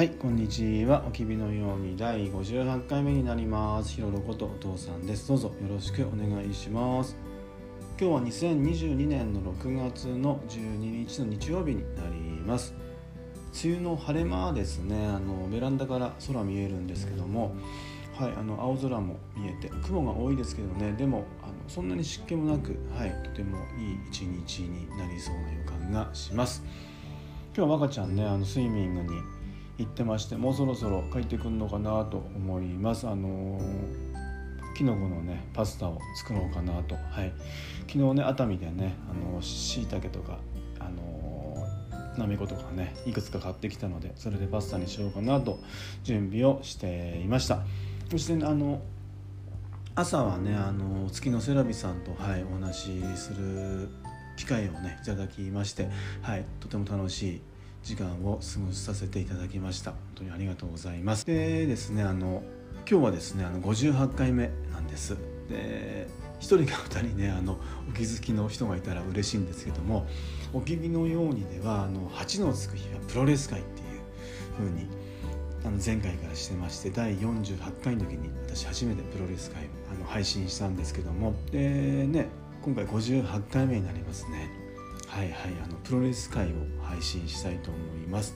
はい、こんにちは。おきびのように第58回目になります。ひろろことお父さんです。どうぞよろしくお願いします。今日は2022年の6月の12日の日曜日になります。梅雨の晴れ間ですね。あのベランダから空見えるんですけども、はい、あの青空も見えて雲が多いですけどね。でもあのそんなに湿気もなく、はい、とてもいい一日になりそうな予感がします。今日は若ちゃんね、あのスイミングに行ってましてもうそろそろ帰ってくるのかなと思います。あのー、きのこのねパスタを作ろうかなと。はい。昨日ね熱海でねあのしいたけとかあの、なめことかねいくつか買ってきたのでそれでパスタにしようかなと準備をしていました。そして、ね、あの朝はねあの月のセラビさんと、はい、お話しする機会をねいただきまして、はい、とても楽しい時間を過ごさせていただきました。本当にありがとうございます。でですねあの今日はですねあの58回目なんです。で1人か2人ねあのお気づきの人がいたら嬉しいんですけどもお気味のようにではあの8のつく日はプロレス界っていう風にあの前回からしてまして第48回の時に私初めてプロレス界をあの配信したんですけどもでね今回58回目になりますね。はいはいあのプロレス界を配信したいと思います。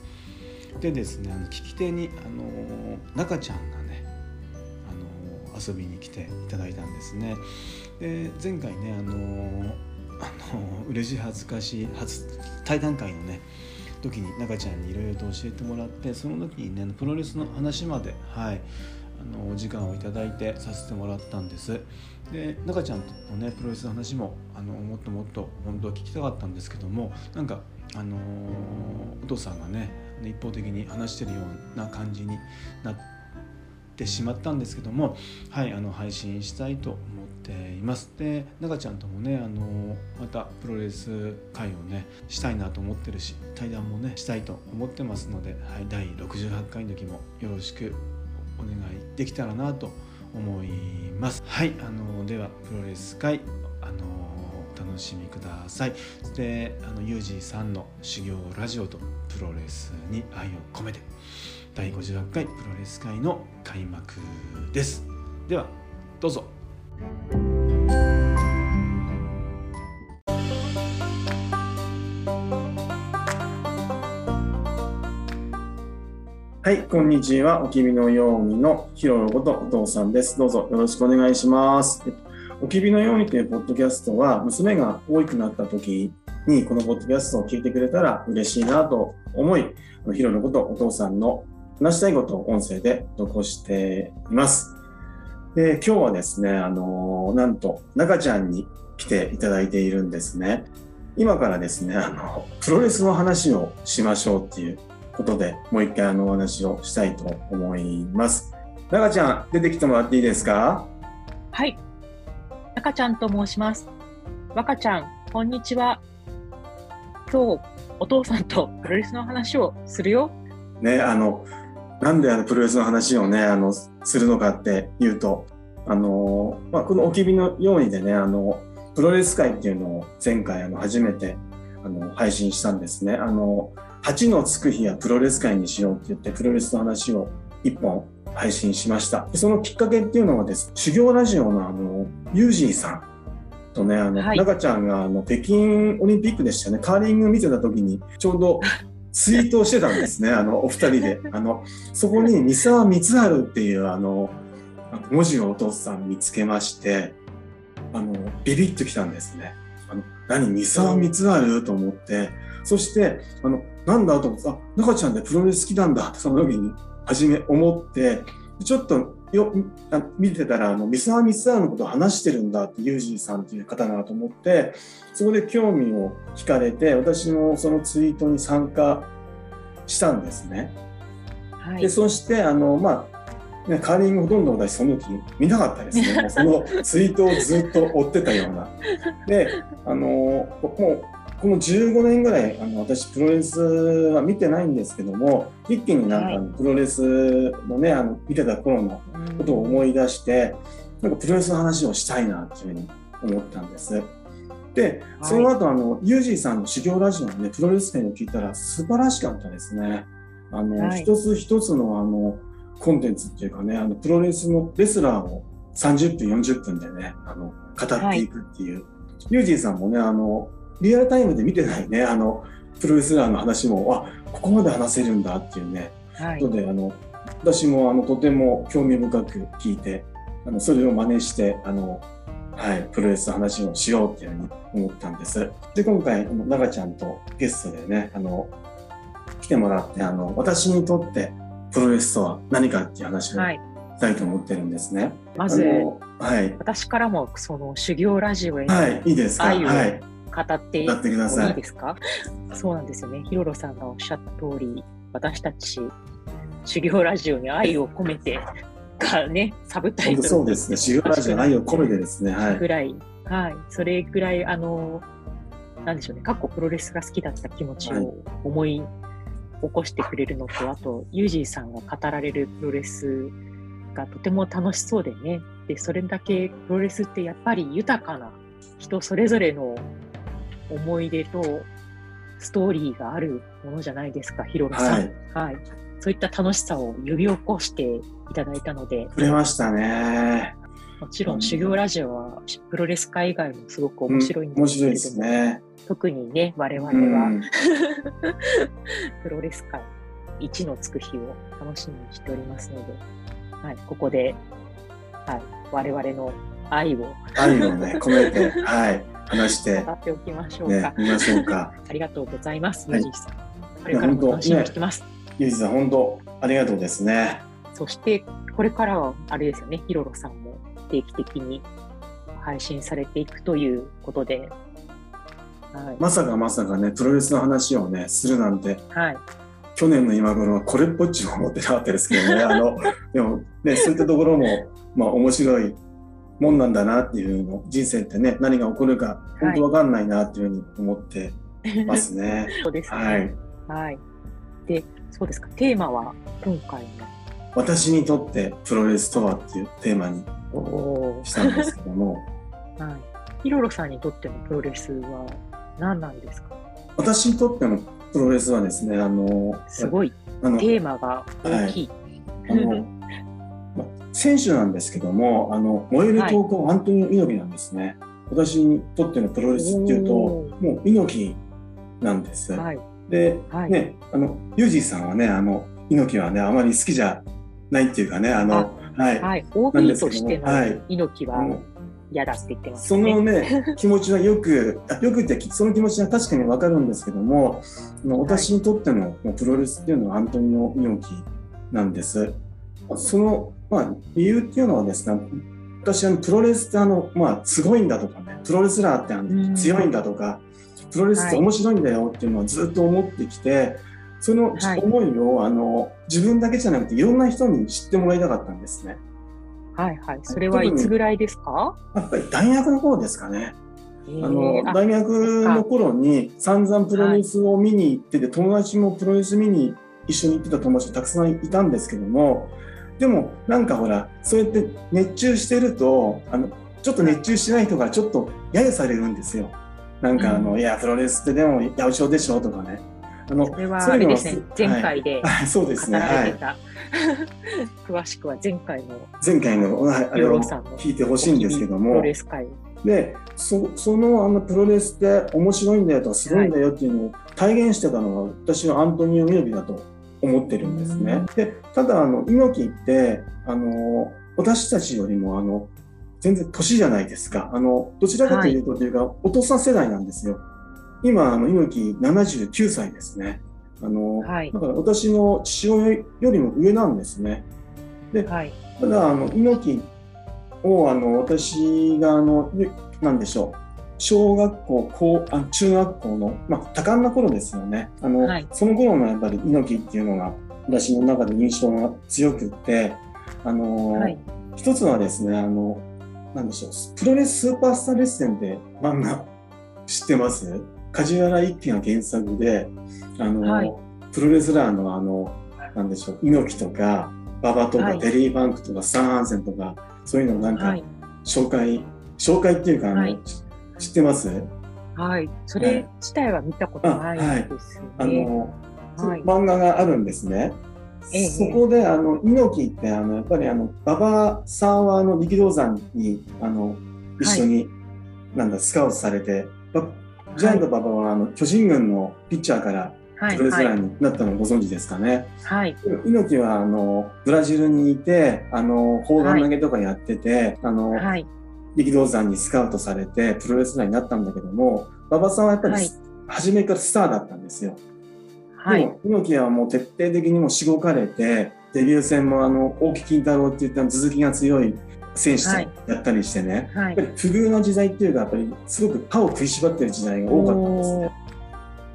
でですねあの聞き手にあの中ちゃんがねあの遊びに来ていただいたんですね。で前回ねあのあの嬉しい恥ずかしい初対談会のね時に中ちゃんにいろいろと教えてもらってその時にねプロレスの話まではいあのお時間をいただいてさせてもらったんです。で中ちゃんとのねプロレスの話もあのもっともっと本当は聞きたかったんですけどもなんかあのー、お父さんがね一方的に話してるような感じになってしまったんですけどもはいあの配信したいと思っています。で中ちゃんともねあの、またプロレス会をねしたいなと思ってるし対談もねしたいと思ってますので、はい、第68回の時もよろしくお願いできたらなと思います。はいあのではプロレス界あのお楽しみください。であのユージさんの修行ラジオとプロレスに愛を込めて第58回プロレス界の開幕です。ではどうぞ。はい、こんにちは。おきびのようにのヒロロことお父さんです。どうぞよろしくお願いします。おきびのようにというポッドキャストは、娘が大きくなった時に、このポッドキャストを聞いてくれたら嬉しいなと思い、ヒロロことお父さんの話したいことを音声で残しています。で、今日はですね、あの、なんと、中ちゃんに来ていただいているんですね。今からですね、あの、プロレスの話をしましょうっていうことで、もう一回あのお話をしたいと思います。中ちゃん、出てきてもらっていいですか？はい。中ちゃんと申します。若ちゃん、こんにちは。今日、お父さんとプロレスの話をするよ。ね、あの、なんであのプロレスの話をね、あの、するのかっていうと、あの、まあ、このおきびのようにでね、あの、プロレス界っていうのを前回あの初めてあの配信したんですね。あの、8のつく日はプロレス界にしようって言ってプロレスの話を一本配信しました。そのきっかけっていうのはです、修行ラジオのあの、ユージーさんとね、あの、はい中ちゃんがあの、北京オリンピックでしたよね、カーリング見てた時に、ちょうどツイートをしてたんですね、あの、お二人で。あの、そこに三沢光晴っていうあの、文字をお父さん見つけまして、あの、ビビッときたんですね。あの、何、三沢光晴と思って、そして、あの、なんだと思って、あ、中ちゃんでプロレス好きなんだってその時に初め思って、ちょっとよあ見てたら、あの、三沢光晴のことを話してるんだって、ユージーさんっていう方だなと思って、そこで興味を惹かれて、私もそのツイートに参加したんですね。で、はい。そして、あの、まあ、ね、カーリングほとんど私その時見なかったですね。そのツイートをずっと追ってたような。で、あの、もう、この15年ぐらい、あの、私プロレスは見てないんですけども、一気になんかプロレスのね、あの、見てた頃のことを思い出して、なんかプロレスの話をしたいなっていうふうに思ったんです。で、その後、あの、ユージーさんの修行ラジオのね、プロレス界を聞いたら素晴らしかったですね。ああの、はい。一つ一つのあのコンテンツっていうかねあのプロレスのレスラーを30分40分でねあの語っていくっていう、ユージンさんもねあのリアルタイムで見てないねあのプロレスラーの話もあここまで話せるんだっていうねはいであの私もあのとても興味深く聞いてあのそれを真似してあの、はい、プロレスの話をしようっていうふうに思ったんです。で今回長ちゃんとゲストでねあの来てもらってあの私にとってプロレスとは何かっていう話をはい。したいと思ってるんですね。まず、はい、私からもその修行ラジオへのはい、いいですか？愛をはい、語ってい。いいですか？そうなんですよね。ヒロロさんがおっしゃった通り、私たち修行ラジオに愛を込めてがね、サブタイトルそうですね。修行ラジオの愛を込めてですね。はい。ぐらい、はい、それぐらい、あの、なんでしょうね、過去プロレスが好きだった気持ちはいを思い起こしてくれるのと、あと、ユージーさんが語られるプロレスがとても楽しそうでね、で、それだけプロレスってやっぱり豊かな人それぞれの思い出とストーリーがあるものじゃないですか、ヒロロさん。はい。そういった楽しさを呼び起こしていただいたので、触れましたね。もちろうんん修行ラジオはプロレス界以外もすごく面白いんですけれども、白いですね。特にね、我々うはん プロレス界一のつく日を楽しみにしておりますので、はい、ここで、はい、我々の愛を愛をね、込めて、はい、話して語、っておきましょうか。、ね見ましょうか。ありがとうございます、はいユージさん。これからも楽しみにしてます。ゆうじさん、本当、ありがとうですね。そして、これからは、あれですよね、ヒロロさんも定期的に配信されていくということで、はい。まさかまさかね、プロレスの話をね、するなんて、はい。去年の今頃はこれっぽっちも思ってなかったですけどね、あの、でもね、そういったところも、まあ面白いもんなんだなっていうの、人生ってね、何が起こるか、本当わかんないなっていうふうに思って ますね。そうですね。はい。はい。で、そうですか。テーマは今回私にとってプロレスとはっていうテーマにしたんですけども、ー はい。ヒロロさんにとってのプロレスは何なんですか？私にとってのプロレスはですね、あの、すごいあの、テーマが大きい。あの、ま 選手なんですけども、あの、燃える闘魂、アントニオ猪木なんですね。私にとってのプロレスっていうと、おもう猪木なんです。はい。で、はい。ね、あの、ユージさんはね、あの、猪木はね、あまり好きじゃないっていうかね、あの、はい。はい。としてのはい猪木は嫌だって言ってますそね。のね、気持ちはよく、あよくってその気持ちは確かにわかるんですけども、私にとってのプロレスっていうのはアントニオ猪木なんです。その、まあ、理由っていうのはですね、私あのプロレスってあの、まあ、すごいんだとかね、プロレスラーってあうんの強いんだとか、プロレスって面白いんだよっていうのはずっと思ってきて、そのはい思いをあの自分だけじゃなくていろんな人に知ってもらいたかったんですね。はいはい。それはいつぐらいですか？やっぱり大学の頃ですかね。あえーあの大学の頃に散々プロレスを見に行ってて、友達もプロレス見に一緒に行ってた友達たくさんいたんですけどもでもなんかほらそうやって熱中してるとあのちょっと熱中してない人がちょっと揶揄されるんですよ。なんかあの、うんいやプロレスってでも八百長でしょとかね。あのそれはあれですね。前回で はい、そうですね。はい。詳しくは前回の前回の、はい、あれを聞いてほしいんですけどもプロ。レス界。でそそのあのプロレスって面白いんだよとかすごいんだよっていうのを体現してたのが私はアントニオ猪木だと思ってるんですね。うんでただあの猪木ってあの私たちよりもあの全然年じゃないですかあのどちらかというとというか、お父さん世代なんですよ。今あの猪木79歳ですね。あのはいだから私の父親よりも上なんですね。はい。ただ、あの、猪木を、あの、私が、あの、ゆなんでしょう。小学校、高、あ中学校の、まあ、多感な頃ですよね。あの、はいその頃のやっぱり猪木っていうのが、私の中で印象が強くって、あの、はい。一つはですね、あの、なんでしょう、プロレススーパースターレッスンで漫画知ってます？梶原一騎が原作で、あの、はいプロレスラーのあの、なんでしょう、猪木とか、馬場とか、はいテリー・バンクとか、スタン・ハンセンとか、そういうのをなんかはい。紹介、紹介っていうか、あの、はい知ってます？はい。それ自体は見たことないですあね。の、はい。漫画があるんですね。ええ。そこであの猪木ってあのやっぱりあの馬場さんはあの力道山にあの一緒に、なんだスカウトされて、ばジャイアント馬場はあの巨人軍のピッチャーからはい。プロレスラはいーになったのをご存知ですかね。はい。猪木はあのブラジルにいてあの砲丸投げとかやってて、あのはい力道山にスカウトされてプロレスラーになったんだけども馬場さんはやっぱり、はい初めからスターだったんですよ。はいでも猪木はもう徹底的にもうしごかれてデビュー戦もあの大木金太郎っていった続きが強い選手とはいやったりしてね、はいやっぱり不遇の時代っていうかやっぱりすごく歯を食いしばってる時代が多かったんですね。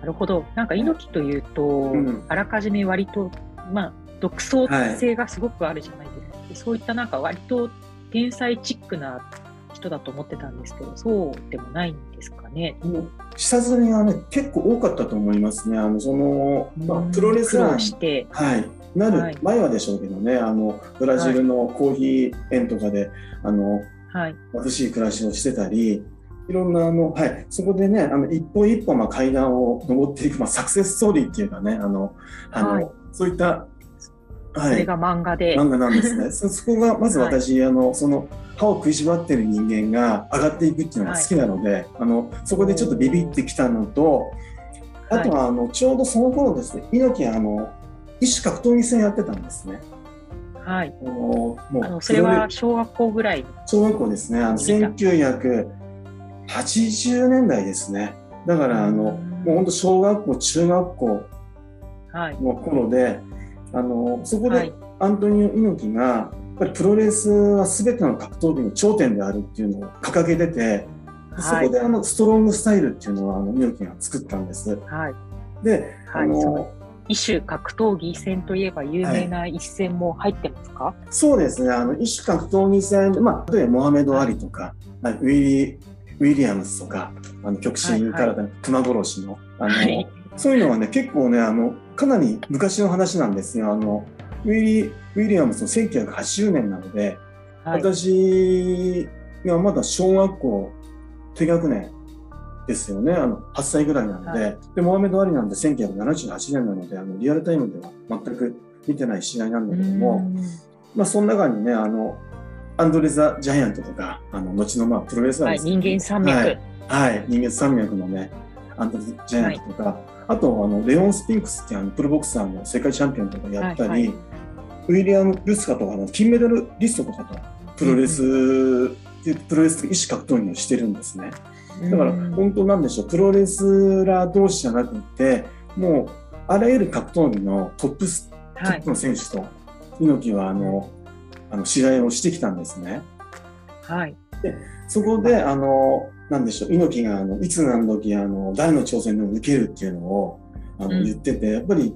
なるほど。なんか猪木というと、んあらかじめ割と、まあ、独創性がすごくあるじゃないですか。でそういったなんか割と天才チックな人だと思ってたんですけど、そうでもないんですかね。もう下積みはね結構多かったと思いますね。あのその、まあうんプロレスラーして、はい、なはい。る前はでしょうけどね、あのブラジルのコーヒー園とかで、あのはい、貧しい暮らしをしてたり、いろんなあの、はい、そこでね、あの一歩一歩まあ階段を登っていく、まあ、サクセスストーリーっていうかね、あの、あの、はい。そういった、はい、それが漫画で、漫画なんですね。そそこがまず私、あのその歯を食いしばってる人間が上がっていくっていうのが好きなので、あのそこでちょっとビビってきたのと、あとはあのちょうどその頃ですね、猪木はあの一種格闘技戦やってたんですね。はい、あのもうそれは小学校ぐらいの小学校ですね、あの1980年代ですね。だからあのもう本当小学校、中学校はい、の頃で、あのそこではい、アントニオ猪木がやっぱりプロレスは全ての格闘技の頂点であるっていうのを掲げてて、そはい、こであのストロングスタイルっていうのはあの猪木が作ったんです。はい、で、あはい、そのの一種格闘技戦といえば有名な一戦も入ってますか、そうですね、あの一種格闘技戦、まあ、例えばモハメド・アリとか、はいウィリー・ウィリアムズとか、あの極真から熊殺しの、あのはい。そういうのはね、結構ね、あのかなり昔の話なんですよ。あのウィリー・ウィリアムズの1980年なので、はい、私がまだ小学校低学年ですよね、あの8歳ぐらいなので、はでモハメド・アリなんで1978年なので、あのリアルタイムでは全く見てない試合なんだけども、まあ、その中にね、あのアンドレ・ザ・ジャイアントとか、あの後のまあプロレスラーはい、ですけど人間山脈、はい。はい、人間山脈のね、アンドレ・ジャイアントとか、あとあのレオン・スピンクスってあのプロボクサーの世界チャンピオンとかやったり、はいはい。ウィリアム・ルスカとかの金メダルリストとかとプロレス、プロレス一種格闘技をしてるんですね。だからうん本当なんでしょう、プロレスラー同士じゃなくて、もうあらゆる格闘技のトップス、トはい。ップの選手と猪木はあのあの試合をしてきたんですね。はい、そこで、あの、なんでしょう、猪木が、あの、いつ何時、あの、誰の挑戦でも受けるっていうのを、あの、うん言ってて、やっぱり、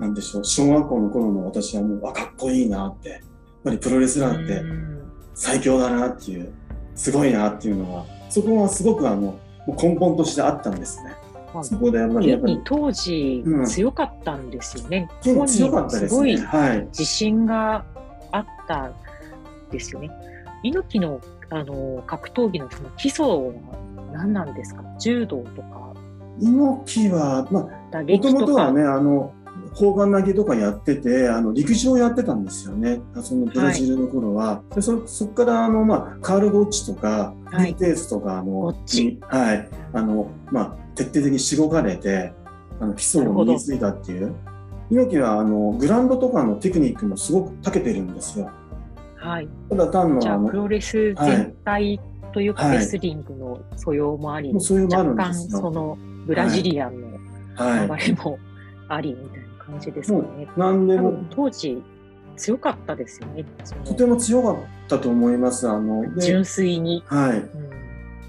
なんでしょう、小学校の頃の私はもう、あ、かっこいいなって、やっぱりプロレスラーってうん最強だなっていう、すごいなっていうのは、そこはすごく、あの、根本としてあったんですね。はいそこでやっぱり、当時うん強かったんですよね。結構強かったですね。本人もすごい。自信があったんですよね。猪木のあの格闘技のその基礎は何なんですか？柔道とか猪木は、まあ、打も撃ともとはね、あの、砲丸投げとかやってて、あの、陸上やってたんですよね。そのブラジルの頃は。でそ、そこから、あの、まあ、カール・ゴッチとか、はーテースとか、あゴのはい。あの、まあ、徹底的にしごかれて、あの、基礎を身についたっていう。猪木は、あの、グラウンドとかのテクニックもすごく長けてるんですよ。はい。ただ単の、じゃあ、プ、ロレス全体というか、はいレスリングの素養もあり、もうそうい若干。そのブラジリアンのはい。流れもありみたいな感じですかもね。う、なんでも当時強かったですよね。とても強かったと思います。あの、で純粋に。はい。うん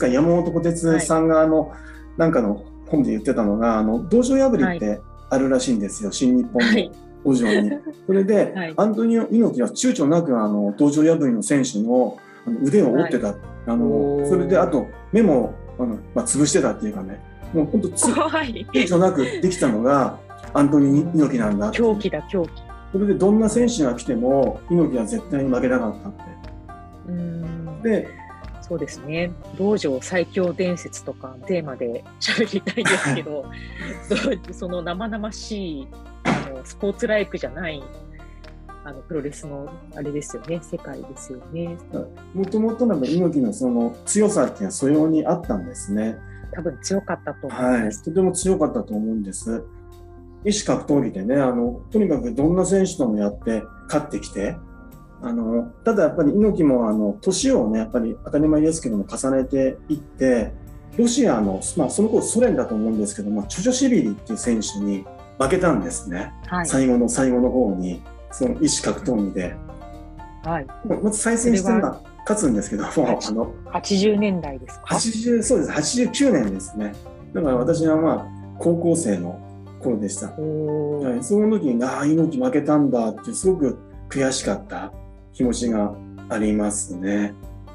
山本小鉄さんがあの、なんかの本で言ってたのがあの道場破りってあるらしいんですよ、新日本のはい。道場に。それで、はいアントニオ猪木は躊躇なくあの道場破りの選手のあの腕を折ってた、あおのーそれであと目もあの、まあ、潰してたっていうかねもう本当。躊躇なくできたのがアントニオ猪木なんだ狂気だ、狂気。それでどんな選手が来ても猪木は絶対に負けなかったって。うん。でそうですね。道場最強伝説とかテーマで喋りたいんですけど、そその生々しいあのスポーツライクじゃないあのプロレスのあれですよね、世界ですよね。もともとの猪木のその強さっていうのは素養にあったんですね。多分強かったと思いはいま、す。とても強かったと思うんです。医師格闘技でね、あのとにかくどんな選手ともやって勝ってきて、あのただやっぱり猪木もあの年をね、やっぱり当たり前ですけども重ねていって、ロシアの、まあ、その頃ソ連だと思うんですけども、チョジョシビリっていう選手に負けたんですね、はい。最後の最後の方に、その医師格闘技で。はい。まず再戦してるのは勝つんですけども、あの80年代ですか？80そうです89年ですねだから私はまあ高校生の頃でした、はい、その時にああ猪木負けたんだってすごく悔しかった気持ちがありますね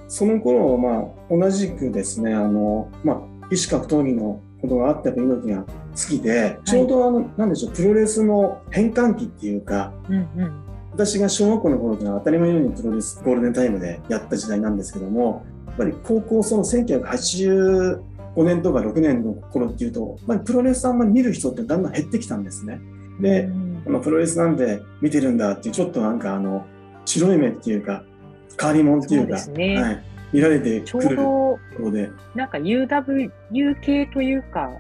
その頃まあ同じくですねあのまあ医師格闘技のことがあってやっぱ猪木が好きで、ちょうどあのなんでしょうプロレスの変換期っていうかうんうん。私が小学校の頃というのは当たり前のようにプロレスゴールデンタイムでやった時代なんですけどもやっぱり高校その1985年とか6年の頃っていうと、まあ、プロレスあんまり見る人ってだんだん減ってきたんですね。で、うんまあ、プロレスなんで見てるんだっていうちょっとなんかあの白い目っていうか変わり者っていうかそうねはい、見られてくるとうどころで。なんか UW、系というか、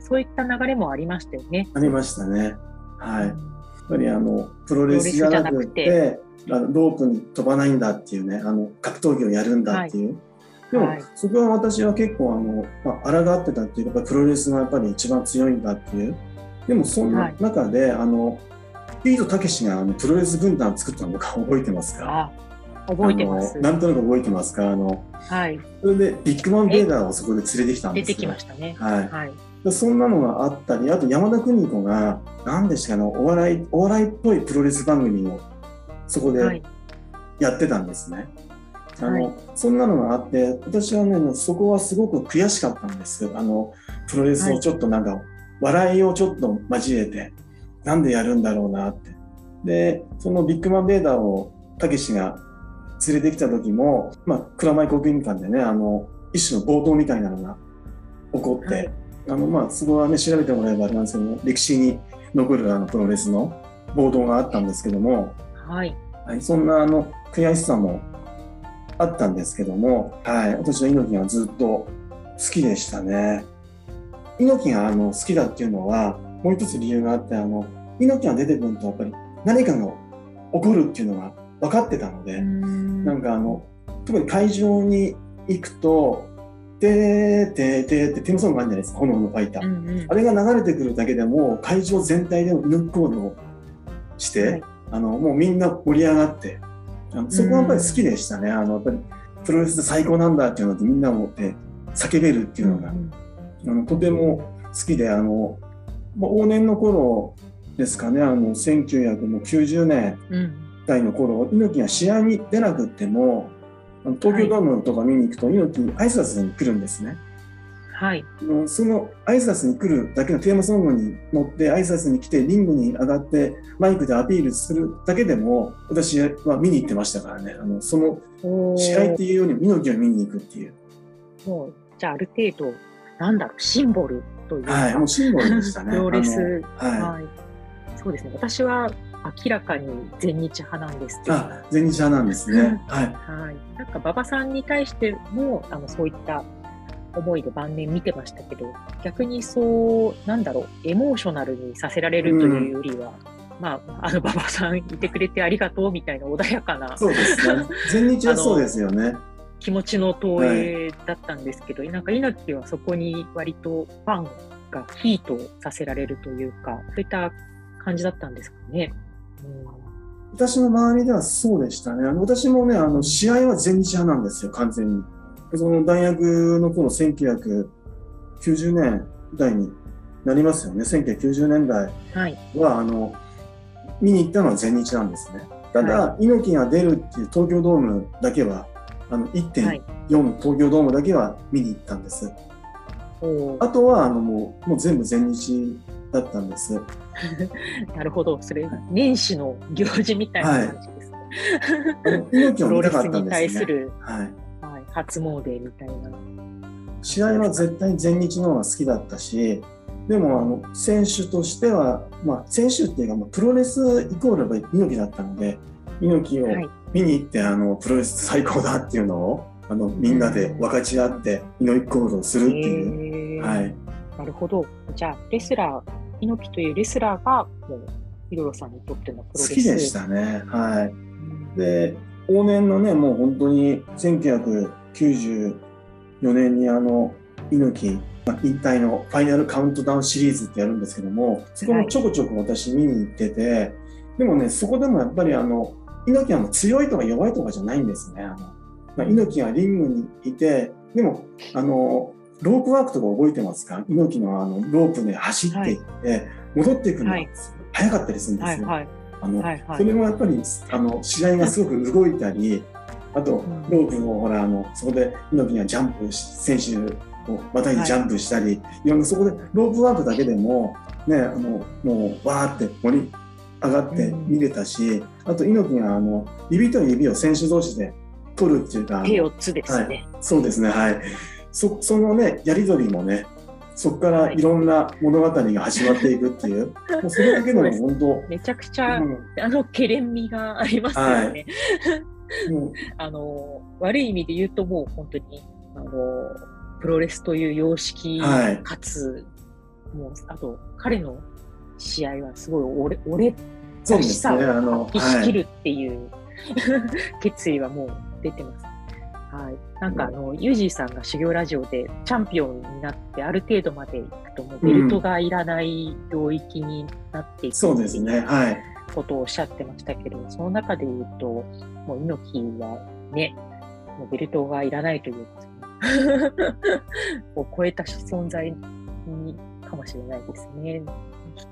そういった流れもありましたよね。ありましたね。はい、やっうんぱりあのプロレスじゃなくてあのロープに飛ばないんだっていうねあの格闘技をやるんだっていう、でも、はいそこは私は結構あの、まあ、抗ってたっていうかプロレスがやっぱり一番強いんだっていう。でもそんはない。中で、あのビートたけしがあのプロレス軍団を作ったのか覚えてますかあ、覚えてます。なんとなく覚えてますか？あのはい。それでビッグマンベーダーをそこで連れてきたんですよ出てきましたね。はい、はい。でそんなのがあったりあと山田邦子が何でしたかねお笑いお笑いっぽいプロレス番組をそこではい。やってたんですね。あのはいそんなのがあって私はねそこはすごく悔しかったんですあのプロレスをちょっとなんか、笑いをちょっと交えてなんでやるんだろうなってでそのビッグマンベーダーをたけしが連れてきた時も、まあ、蔵前国技館でねあの一種の暴動みたいなのが起こって、はいあのまあそこはね調べてもらえばあれなんですけども歴史に残るあのプロレスの暴動があったんですけども、はい。はい、そんなあの悔しさもあったんですけども、はい、私は猪木がずっと好きでしたね。猪木があの好きだっていうのはもう一つ理由があってあの猪木が出てくるとやっぱり何かが起こるっていうのが分かってたので、ななんかあの特に会場に行くと「てーてーてー」ってテーマソングあるじゃないですか炎のファイター。うんうん。あれが流れてくるだけでも会場全体でも猪木コールをして、はい。あのもうみんな盛り上がってあのそこはやっぱり好きでしたね、あのやっぱりプロレスで最高なんだっていうのでみんなをって叫べるっていうのが、うんあのとても好きであの、まあ、往年の頃ですかね。あの1990年うん代の頃猪木が試合に出なくっても東京ドームとか見に行くと猪木挨拶に来るんですね。はい。その挨拶に来るだけのテーマソングに乗って挨拶に来てリングに上がってマイクでアピールするだけでも私は見に行ってましたからねあのその試合っていうよりも猪木を見に行くっていうもう、じゃあある程度、なんだろう、シンボルというか、はいもうシンボルでしたね。そうですね。私は明らかに全日派なんですあ全日派なんですね。はい。はい。なんか馬場さんに対しても、あの、そういった思いで晩年見てましたけど、逆にそう、なんだろう、エモーショナルにさせられるというよりは、まあ、あの、馬場さんいてくれてありがとうみたいな穏やかなそうですね。全日はそうですよね。気持ちの投影だったんですけど、なんか猪木はそこに割とファンがヒートさせられるとい。うか、そういった感じだったんですかね。私の周りではそうでしたね。あの私もねあの試合は全日派なんですよ完全に。その大学の頃1990年代になりますよね。1990年代うん、はい。はあの見に行ったのは全日なんですね。ただ、猪木が出るっていう東京ドームだけはあの1.4、はい。東京ドームだけは見に行ったんです。あとはあのもうもう全部全日だったんです。なるほど。それ、年始の行事みたいな感じですね。あの猪木を見たかプロレスにったんですね。対する、はい。はい、初詣みたいな。試合は絶対全日の方が好きだったし、でもあの選手としては、まあ、選手っていうか、まあ、プロレスイコール猪木だったので猪木を見に行って、はい、あのプロレス最高だっていうのをあのみんなで分かち合って猪木コールをするっていう。はい、なるほど。じゃあレスラー猪木というレスラーがもうヒロロさんにとってのプロレス。好きでしたね。はい、で往年のねもう本当に1994年にあの猪木引退のファイナルカウントダウンシリーズってやるんですけどもそこもちょこちょこ私見に行ってて、はい、でもねそこでもやっぱりあの猪木はもう強いとか弱いとかじゃないんですね。あのまあ、猪木がリングにいてでもあのロープワークとか覚えてますか？猪木のあのロープで走ってい。って、戻っていくのが早かったりするんですよ。はいはい、あの、はいはい、それもやっぱりあの試合がすごく動いたり、あとロープもほらあのそこで猪木がジャンプ選手をまたい。でジャンプしたり、はい、いろんなそこでロープワークだけでもねあのもうわーって盛り上がって見れたし、あと猪木があの指と指を選手同士で取るっていうか手4つですね、はい、そうですねはいそそのねやり取りもねそこからい。ろんな物語が始まっていくっていう、はい、もうそれだけでも本当めちゃくちゃ、うん、あのけれんみがありますよね。はい、あの悪い意味で言うともう本当にあのプロレスという様式かつ、もうあと彼の試合はすごい俺俺らしさを発揮しきるっていう、決意はもう出てます。はい、なんかあの、ユージーさんが修行ラジオでチャンピオンになってある程度までいくともうベルトがいらない領域になっていく、うん、そうですね。はい。ことをおっしゃってましたけどその中で言うともう猪木はねもうベルトがいらないというか を超えた存在にかもしれないですね。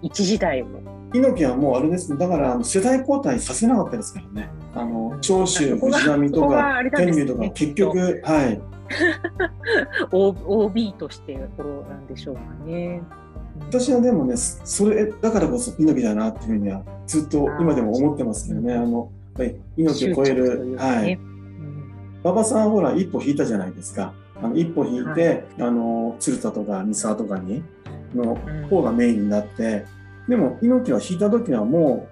一時代を。猪木はもうあれですだから世代交代させなかったですからね。あの長州、藤波とか、天竜とか、結局、はい。OB としてころなんでしょうかね。私はでもね、それだからこそ猪木だなっていうふうにはずっと今でも思ってますけどね。あの猪木を超える、はい。馬場さんほら一歩引いたじゃないですか。あの一歩引いて、はい、あの鶴田とか三沢とかにの方がメインになって、うん、でも猪木は引いた時はも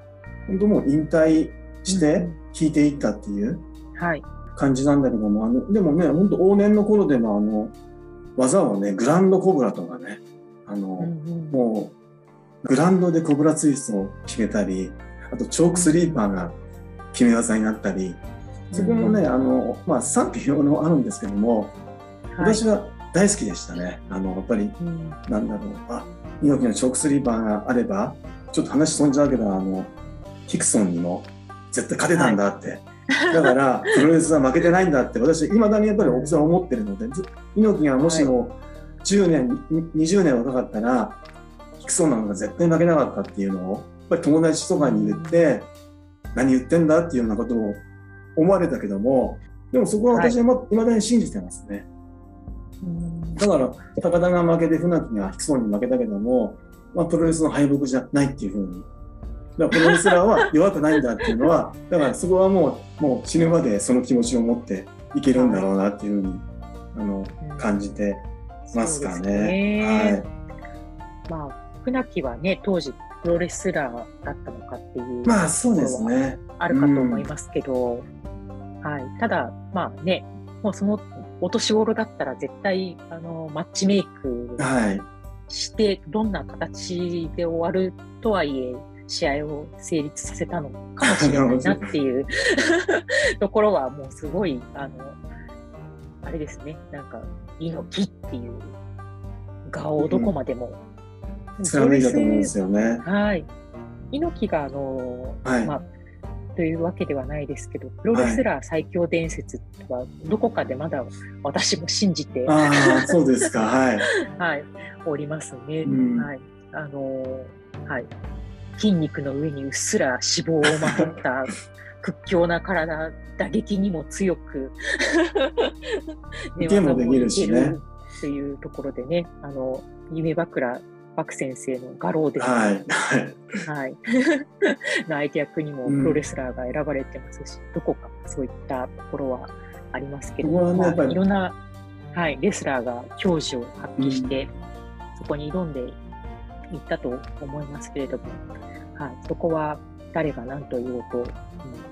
う本当もう引退して引いていったっていう感じなんだけども、あのでもね本当往年の頃でもあの技をねグランドコブラとかねあの、うんうん、もうグランドでコブラツイストを決めたりあとチョークスリーパーが決め技になったり。そこもね、あのまあ、賛否両論あるんですけども、私は大好きでしたね。あのやっぱり、うん、なんだろう、あ猪木のチョークスリーパーがあれば、ちょっと話飛んじゃうけど、あのヒクソンにも絶対勝てたんだって。はい、だから、プロレスは負けてないんだって、私、いまだにやっぱり奥さん思ってるので、猪木がもしも10年、はい、20年若かったら、ヒクソンなんか絶対負けなかったっていうのを、やっぱり友達とかに言って、何言ってんだっていうようなことを思われたけども、でもそこは私はいまだに信じてますね。だから、高田が負けて船木がヒクソンに負けたけども、まあ、プロレスの敗北じゃないっていうふうに。だからプロレスラーは弱くないんだっていうのは、だからそこはもうもう死ぬまでその気持ちを持っていけるんだろうなっていうふうにあの感じてますかね。ね。はい、まあ船木はね当時プロレスラーだったのかっていうまあそうですね。あるかと思いますけど、はい、ただまあねもうそのお年頃だったら絶対あのマッチメイクして、どんな形で終わるとはいえ試合を成立させたのかもしれないなっていう ところはもうすごいあのあれですね。なんか猪木っていう顔をどこまでも、うん、貫いたと思うんですよね。はい。猪木があの、はい、まあというわけではないですけど、プロレスラー最強伝説はどこかでまだ私も信じて、ああ、そうですか、はい。はい、おりますね。うん、はい。あのはい。筋肉の上にうっすら脂肪をまとった屈強な体、打撃にも強く 寝技もできるしね。というところでね、あの、夢枕漠先生の画廊です。はい。はい。の相手役にもプロレスラーが選ばれてますし、うん、どこかそういったところはありますけど、ここはねまあいろんな、はい、レスラーが矜持を発揮して、そこに挑んでいったと思いますけれども、はい、そこは誰が何と言おうと、うん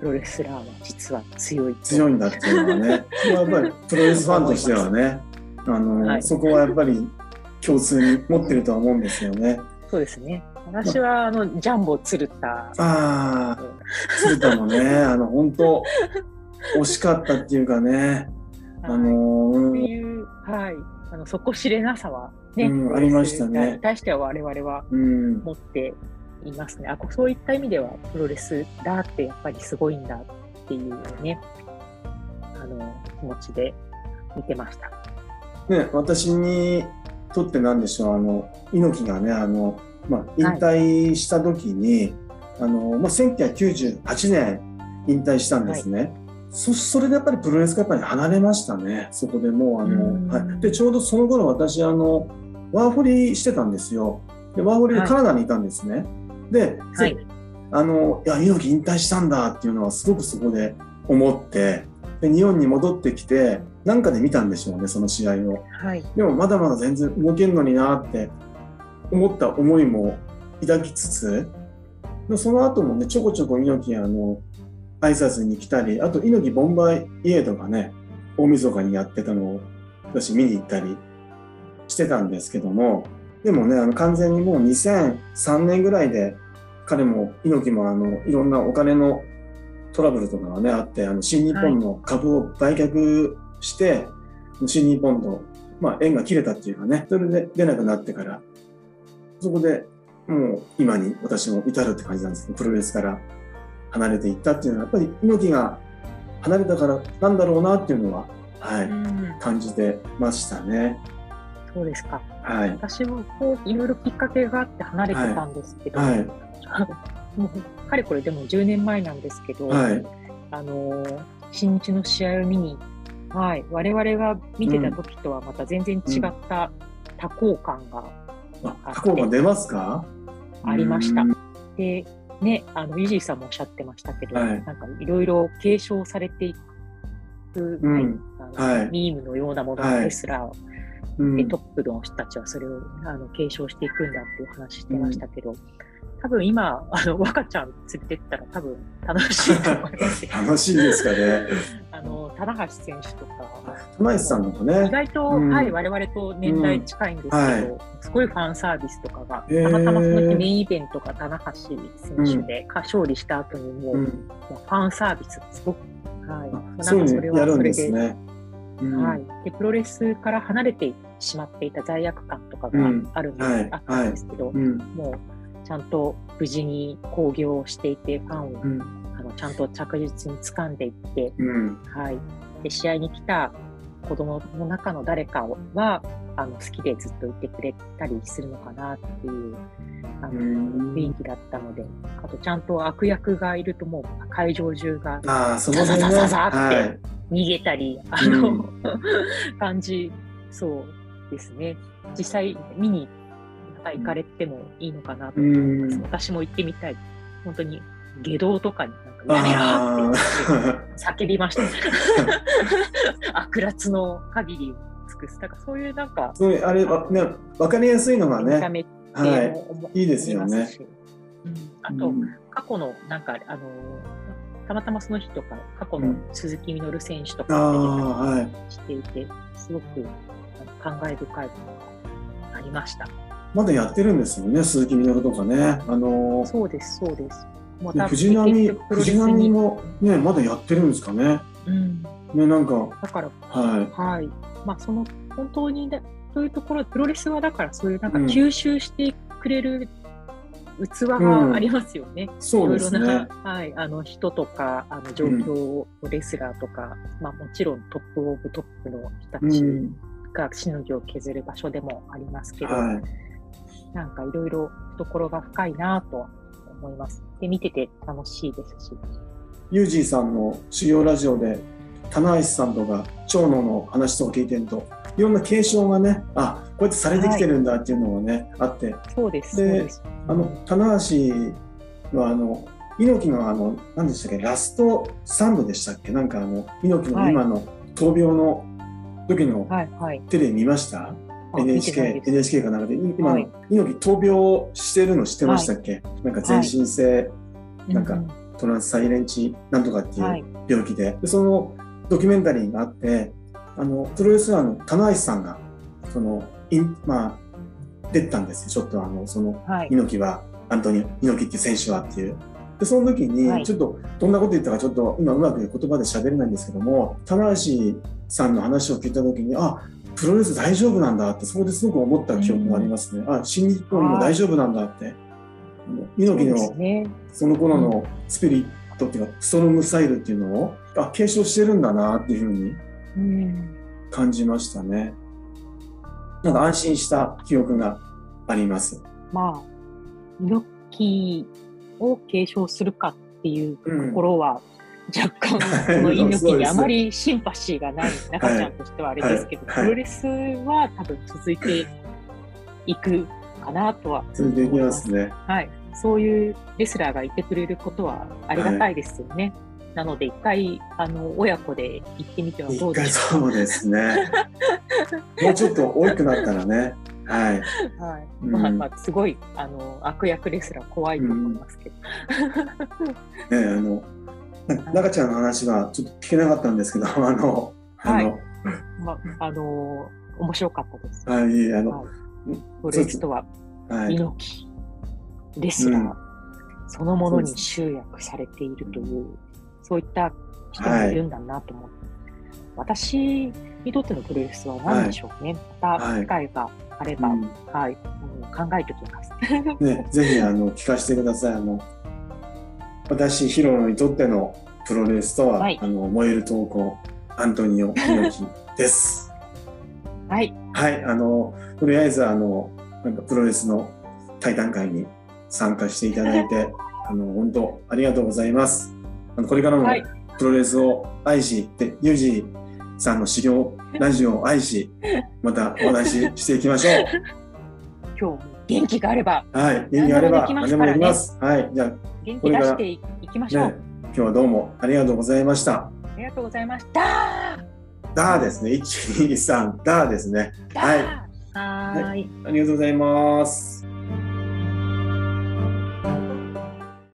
プロレスラーは実は強いと。強いんだっていうのはね、やっぱりプロレスファンとしてはね、あの、はい。そこはやっぱり共通に持ってるとは思うんですよね。そうですね。私はあのジャンボ鶴田、ああ、鶴田もね、あの本当惜しかったっていうかね、あのーいう、はい、あの底知れなさはね、うんありましたねに対しては我々はうん、持っていますね。あこそういった意味ではプロレスだってやっぱりすごいんだっていうね、あの気持ちで見てました。ね、私にとってなんでしょう、あの猪木がね、あのまあ、引退した時に、あのまあ、1998年引退したんですね。そそれでやっぱりプロレスがやっぱり離れましたね、そこでもうあうん。の、はい、でちょうどその頃私あのワーホリしてたんですよ。でワーホリでカナダにいたんですね。で、はい、あのいや猪木引退したんだっていうのはすごくそこで思ってで日本に戻ってきてなんかで見たんでしょうねその試合を。はい、でもまだまだ全然動けんのになって思った思いも抱きつつでその後もねちょこちょこ猪木あの挨拶に来たりあと猪木ボンバイイエードがね大晦日にやってたのを私見に行ったりしてたんですけどもでもねあの完全にもう2003年ぐらいで彼も猪木もあのいろんなお金のトラブルとかがねあってあの新日本の株を売却して、新日本と、まあ、縁が切れたっていうかねそれで出なくなってからそこでもう今に私も至るって感じなんです。けどプロレスから離れていったっていうのはやっぱり猪木が離れたからなんだろうなっていうのは、はいうん。感じてましたね。そうですか。はい、私もこういろいろきっかけがあって離れてたんですけど、はい、もうかれこれでも10年前なんですけど、はい、あのー新日の試合を見に、はい、我々が見てた時とはまた全然違った多幸感があ過去が出ますか？ありました。うん。で、ね、あの、ユジーさんもおっしゃってましたけど、はい。なんかいろいろ継承されていく、うん。はい。ミームのようなものはいのレスラー、うん。でトップの人たちはそれをあの継承していくんだっていう話してましたけど、多分今、あの若ちゃん連れてったら多分楽しいと思いますよ。楽しいですかね。あの棚橋選手とか、棚橋さんのと意ね。外と、うん。はい、我々と年代近いんですけど、うん。はい。すごいファンサービスとかが、たまたまその日メインイベントが棚橋選手で、か勝利した後にもう、うん、ファンサービスすごく、はい、あそういうのやるんですそれね。うん。はい、でプロレスから離れてしまっていた罪悪感とかがうん。あるんです、はい。あったんですけど、うん、もうちゃんと無事に興行をしていて、ファンを、のちゃんと着実に掴んでいって、うん、はい、で試合に来た子供の中の誰かはあの好きでずっといてくれたりするのかなっていうあのうん雰囲気だったので、あとちゃんと悪役がいるともう会場中がああ、そこでね。ザザザザってはい。逃げたり、あの、うん感じそうですね。実際見にまた行かれてもいいのかなとう思います。ん。私も行ってみたい。本当に下道とかになんか。叫びました。悪辣の限りを尽くす。だからそういうなんか、そういうあれはね、わかりやすいのがね。はい。いいですよねうんあと、うん過去のなんか、あの、たまたまその日とか、過去の鈴木みのる選手とかはい。出てたりしていて、すごく感慨深いものがありました。まだやってるんですよね、鈴木みのるとかね。あのーそうです、そうです。もう藤波、藤波にもね、まだやってるんですかね。うん、ね、なんか、だから、ははい。まあ、その、本当にね、そういうところ、プロレスはだからそういうなんかうん吸収してくれる器がありますよね。い。そうですねいろいろ。な、はい、あの人とか、あの状況、レスラーとか、まあもちろんトップオブトップの人たうちん。がしのぎを削る場所でもありますけど、はい。なんかいろいろ懐が深いなと思います。で、見てて楽しいですし。ユージーさんの修行ラジオで、棚橋さんとか長野の話とか聞いてると、いろんな継承がね、あこうやってされてきてるんだっていうのがね、あって、そうです、そで。あの棚橋はあの猪木のあの何でしたっけラストサンドでしたっけ？なんかあの猪木の今の闘病の時のはいはい。テレビ見ました、あ見てない NHK, NHK かなんかで、今、はい。猪木闘病してるの知ってましたっけ、なんか全身性、なんかうトランスサイレンチなんとかってはいいう病気で,、でそのドキュメンタリーがあってあのプロレスラーの棚橋さんがそのインまあ出てたんですよ。ちょっとあのそのはい。猪木はアントニオ猪木っていう選手はっていう。でその時はい。にちょっとどんなこと言ったかちょっと今うまく言葉で喋れないんですけども棚橋さんの話を聞いた時にあプロレス大丈夫なんだってそこですごく思った記憶がありますね。あ新日本今大丈夫なんだって。あの猪木の。その頃のスピリットっていうかストロングスタイルっていうのをあ継承してるんだなっていうふうにうん。感じましたね。なんか安心した記憶があります。まあ、猪木を継承するかっていううんところは、若干、はいこの猪 そうです木にあまりシンパシーがない中ちゃんとしてはあれですけど、はいはいプロレスは多分続いていくかなとは続いていきますね。はい。そういうレスラーがいてくれることはありがたいですよね。なので、一回、あの、親子で行ってみてはどうでしょそうですね。もうちょっと大きくなったらね。はい。はい。うんまあ、まあ、すごい、あの、悪役レスラー怖いと思いますけど。ね、あの、な 中ちゃんの話はちょっと聞けなかったんですけど、あの、あの、まあ、あの面白かったです。はい、あの、はレスとははい。猪木、レスラー、うんそのものに集約されているという、そういった人もいるんだなと思って、私にとってのプロレスは何でしょうね。またはい機会があれば、うんはい、あの考えておきます。ね、ぜひあの聞かせてください。あの私ヒロにとってのプロレスとは、はいあの燃える闘魂アントニオ猪木です。はい、はい、あのとりあえずあのなんかプロレスの対談会に参加していただいて、あの本当ありがとうございます。あのこれからもはいプロレスを愛し、でユージさんの修行ラジオを愛し、またお話ししていきましょう。今日も元気があればはい、元気があれば何でも何できます。はい、じゃあ元気出していきましょう。ね、今日はどうもありがとうございました。ありがとうございました。ダーですね。1、2、3、ダーですね。だはいはーい。ありがとうございます。